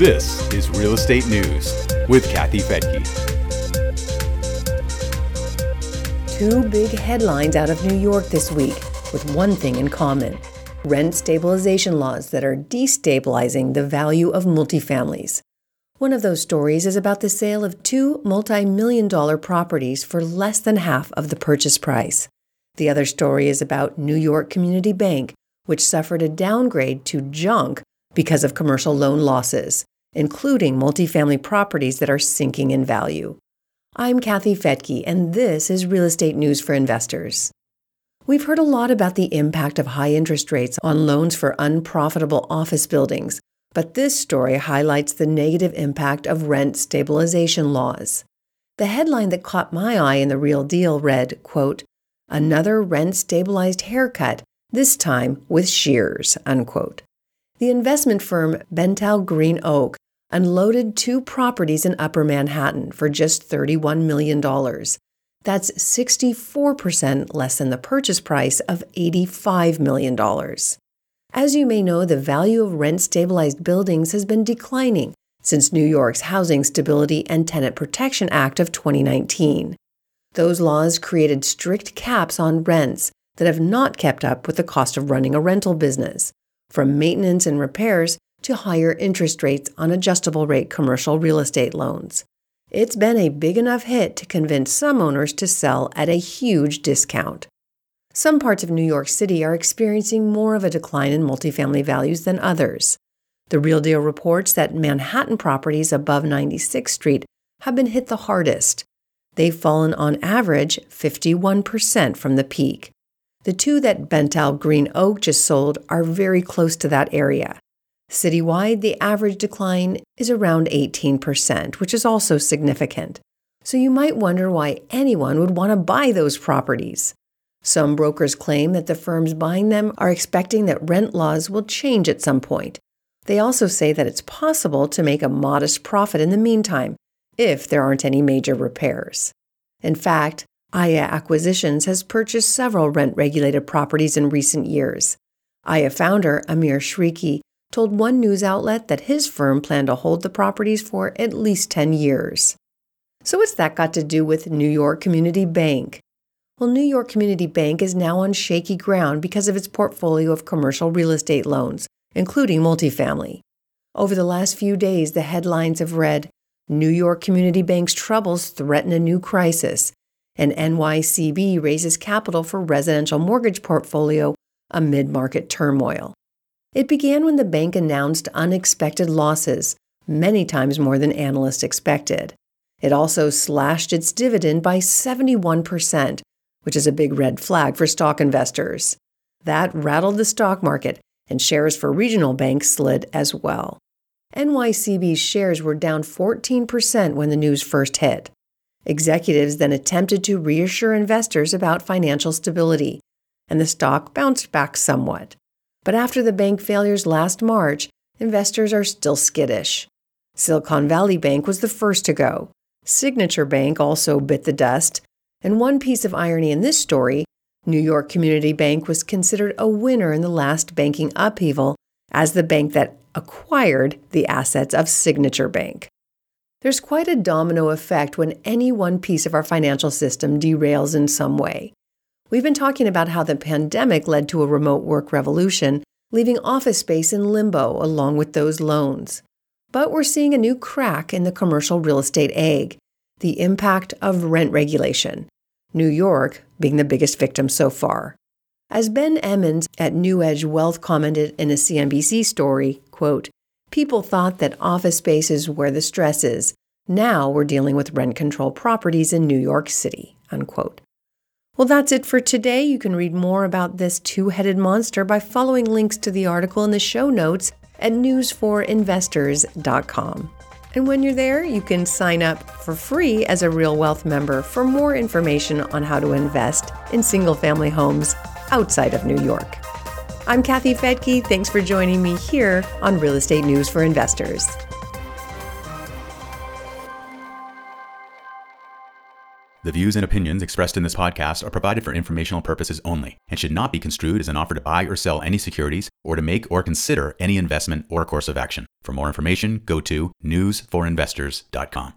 This is Real Estate News with Kathy Fettke. Two big headlines out of New York this week with one thing in common rent stabilization laws that are destabilizing the value of multifamilies. One of those stories is about the sale of two multi million dollar properties for less than half of the purchase price. The other story is about New York Community Bank, which suffered a downgrade to junk because of commercial loan losses, including multifamily properties that are sinking in value. I'm Kathy Fettke, and this is Real Estate News for Investors. We've heard a lot about the impact of high interest rates on loans for unprofitable office buildings, but this story highlights the negative impact of rent stabilization laws. The headline that caught my eye in the real deal read, quote, Another rent stabilized haircut, this time with shears, unquote. The investment firm Bentall Green Oak unloaded two properties in Upper Manhattan for just $31 million. That's 64% less than the purchase price of $85 million. As you may know, the value of rent stabilized buildings has been declining since New York's Housing Stability and Tenant Protection Act of 2019. Those laws created strict caps on rents that have not kept up with the cost of running a rental business, from maintenance and repairs to higher interest rates on adjustable rate commercial real estate loans. It's been a big enough hit to convince some owners to sell at a huge discount. Some parts of New York City are experiencing more of a decline in multifamily values than others. The Real Deal reports that Manhattan properties above 96th Street have been hit the hardest. They've fallen on average 51% from the peak. The two that Bentall Green Oak just sold are very close to that area. Citywide, the average decline is around 18%, which is also significant. So you might wonder why anyone would want to buy those properties. Some brokers claim that the firms buying them are expecting that rent laws will change at some point. They also say that it's possible to make a modest profit in the meantime, if there aren't any major repairs. In fact, Aya Acquisitions has purchased several rent regulated properties in recent years. Aya founder Amir Shriki told one news outlet that his firm planned to hold the properties for at least 10 years. So, what's that got to do with New York Community Bank? Well, New York Community Bank is now on shaky ground because of its portfolio of commercial real estate loans, including multifamily. Over the last few days, the headlines have read New York Community Bank's troubles threaten a new crisis, and NYCB raises capital for residential mortgage portfolio amid market turmoil. It began when the bank announced unexpected losses, many times more than analysts expected. It also slashed its dividend by 71%, which is a big red flag for stock investors. That rattled the stock market, and shares for regional banks slid as well. NYCB's shares were down 14% when the news first hit. Executives then attempted to reassure investors about financial stability, and the stock bounced back somewhat. But after the bank failures last March, investors are still skittish. Silicon Valley Bank was the first to go. Signature Bank also bit the dust. And one piece of irony in this story New York Community Bank was considered a winner in the last banking upheaval as the bank that acquired the assets of Signature Bank. There's quite a domino effect when any one piece of our financial system derails in some way. We've been talking about how the pandemic led to a remote work revolution, leaving office space in limbo along with those loans. But we're seeing a new crack in the commercial real estate egg the impact of rent regulation, New York being the biggest victim so far. As Ben Emmons at New Edge Wealth commented in a CNBC story, quote, People thought that office space is where the stress is. Now we're dealing with rent control properties in New York City, unquote. Well, that's it for today. You can read more about this two headed monster by following links to the article in the show notes at newsforinvestors.com. And when you're there, you can sign up for free as a Real Wealth member for more information on how to invest in single family homes outside of New York. I'm Kathy Fettke. Thanks for joining me here on Real Estate News for Investors. The views and opinions expressed in this podcast are provided for informational purposes only and should not be construed as an offer to buy or sell any securities or to make or consider any investment or course of action. For more information, go to newsforinvestors.com.